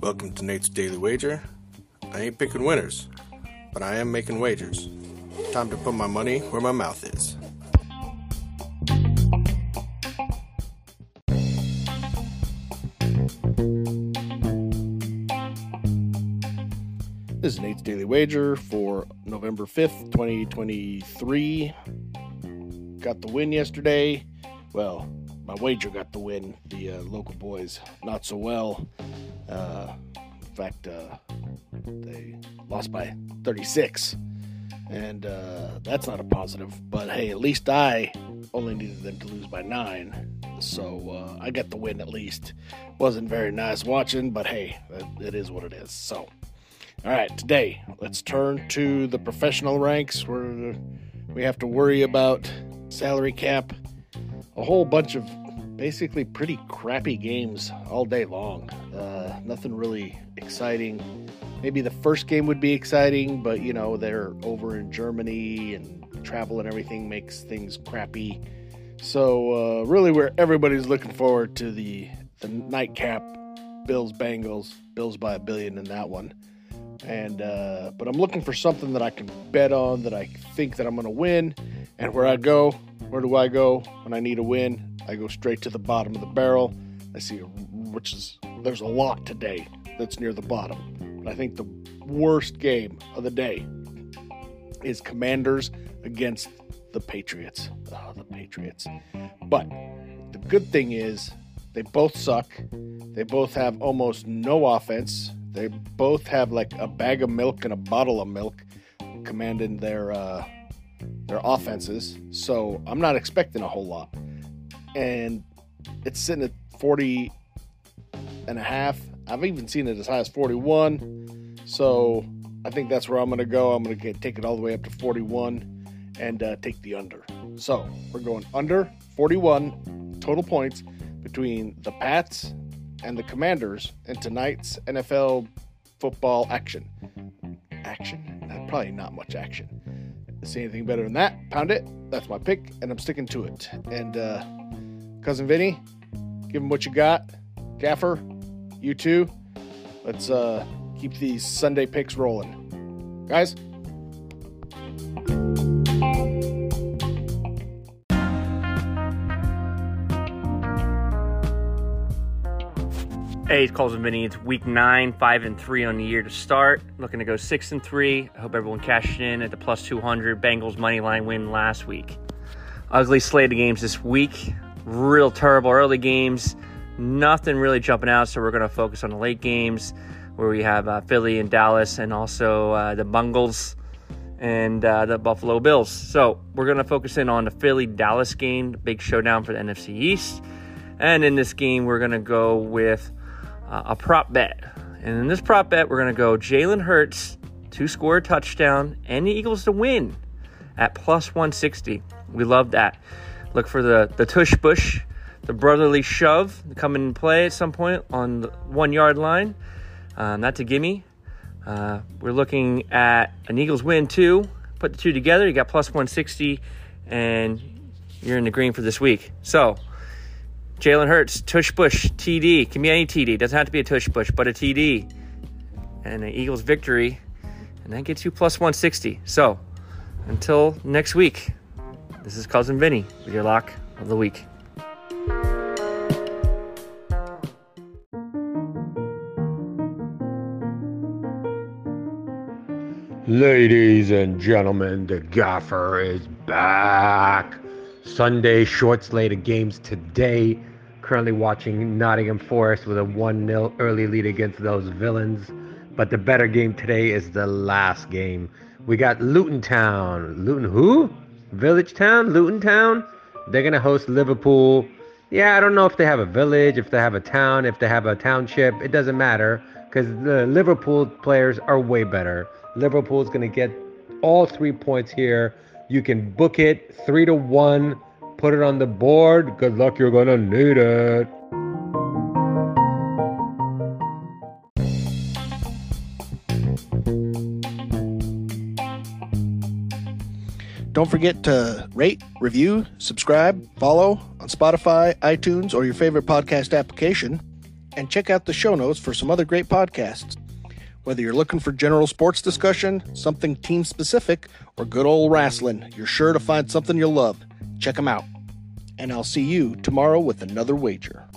Welcome to Nate's Daily Wager. I ain't picking winners, but I am making wagers. Time to put my money where my mouth is. This is Nate's Daily Wager for November 5th, 2023. Got the win yesterday. Well, my wager got the win. The uh, local boys, not so well. Uh, in fact, uh, they lost by 36. And uh, that's not a positive. But hey, at least I only needed them to lose by nine. So uh, I got the win at least. Wasn't very nice watching, but hey, it is what it is. So. All right, today let's turn to the professional ranks where we have to worry about salary cap, a whole bunch of basically pretty crappy games all day long. Uh, nothing really exciting. Maybe the first game would be exciting, but you know, they're over in Germany and travel and everything makes things crappy. So, uh, really, where everybody's looking forward to the, the nightcap Bills Bengals, Bills by a billion in that one and uh, but I'm looking for something that I can bet on that I think that I'm going to win. And where I go, where do I go when I need a win? I go straight to the bottom of the barrel. I see, which is there's a lot today that's near the bottom. But I think the worst game of the day is Commanders against the Patriots. Oh, the Patriots. But the good thing is they both suck. They both have almost no offense. They both have like a bag of milk and a bottle of milk commanding their uh, their offenses. So I'm not expecting a whole lot. And it's sitting at 40 and a half. I've even seen it as high as 41. So I think that's where I'm going to go. I'm going to take it all the way up to 41 and uh, take the under. So we're going under 41 total points between the Pats and the Commanders in tonight's NFL football action. Action? Probably not much action. See anything better than that? Pound it. That's my pick, and I'm sticking to it. And uh, cousin Vinny, give him what you got. Gaffer, you too. Let's uh, keep these Sunday picks rolling, guys. Hey, it's Calls and. It's week nine, five and three on the year to start. Looking to go six and three. I hope everyone cashed in at the plus 200 Bengals money line win last week. Ugly slate of games this week. Real terrible early games. Nothing really jumping out, so we're going to focus on the late games where we have uh, Philly and Dallas and also uh, the Bungles and uh, the Buffalo Bills. So we're going to focus in on the Philly Dallas game, big showdown for the NFC East. And in this game, we're going to go with uh, a prop bet. And in this prop bet, we're going to go Jalen Hurts to score a touchdown and the Eagles to win at plus 160. We love that. Look for the, the tush push, the brotherly shove come in play at some point on the one yard line. Um, that's a gimme. Uh, we're looking at an Eagles win too. Put the two together, you got plus 160, and you're in the green for this week. So, Jalen Hurts, Tush Push, TD. Can be any TD. Doesn't have to be a Tush Push, but a TD. And an Eagles victory. And that gets you plus 160. So, until next week, this is Cousin Vinny with your lock of the week. Ladies and gentlemen, the gaffer is back. Sunday short slate of games today. Currently watching Nottingham Forest with a 1 0 early lead against those villains. But the better game today is the last game. We got Luton Town. Luton who? Village Town? Luton Town? They're going to host Liverpool. Yeah, I don't know if they have a village, if they have a town, if they have a township. It doesn't matter because the Liverpool players are way better. Liverpool's going to get all three points here. You can book it three to one, put it on the board. Good luck, you're gonna need it. Don't forget to rate, review, subscribe, follow on Spotify, iTunes, or your favorite podcast application, and check out the show notes for some other great podcasts. Whether you're looking for general sports discussion, something team specific, or good old wrestling, you're sure to find something you'll love. Check them out. And I'll see you tomorrow with another wager.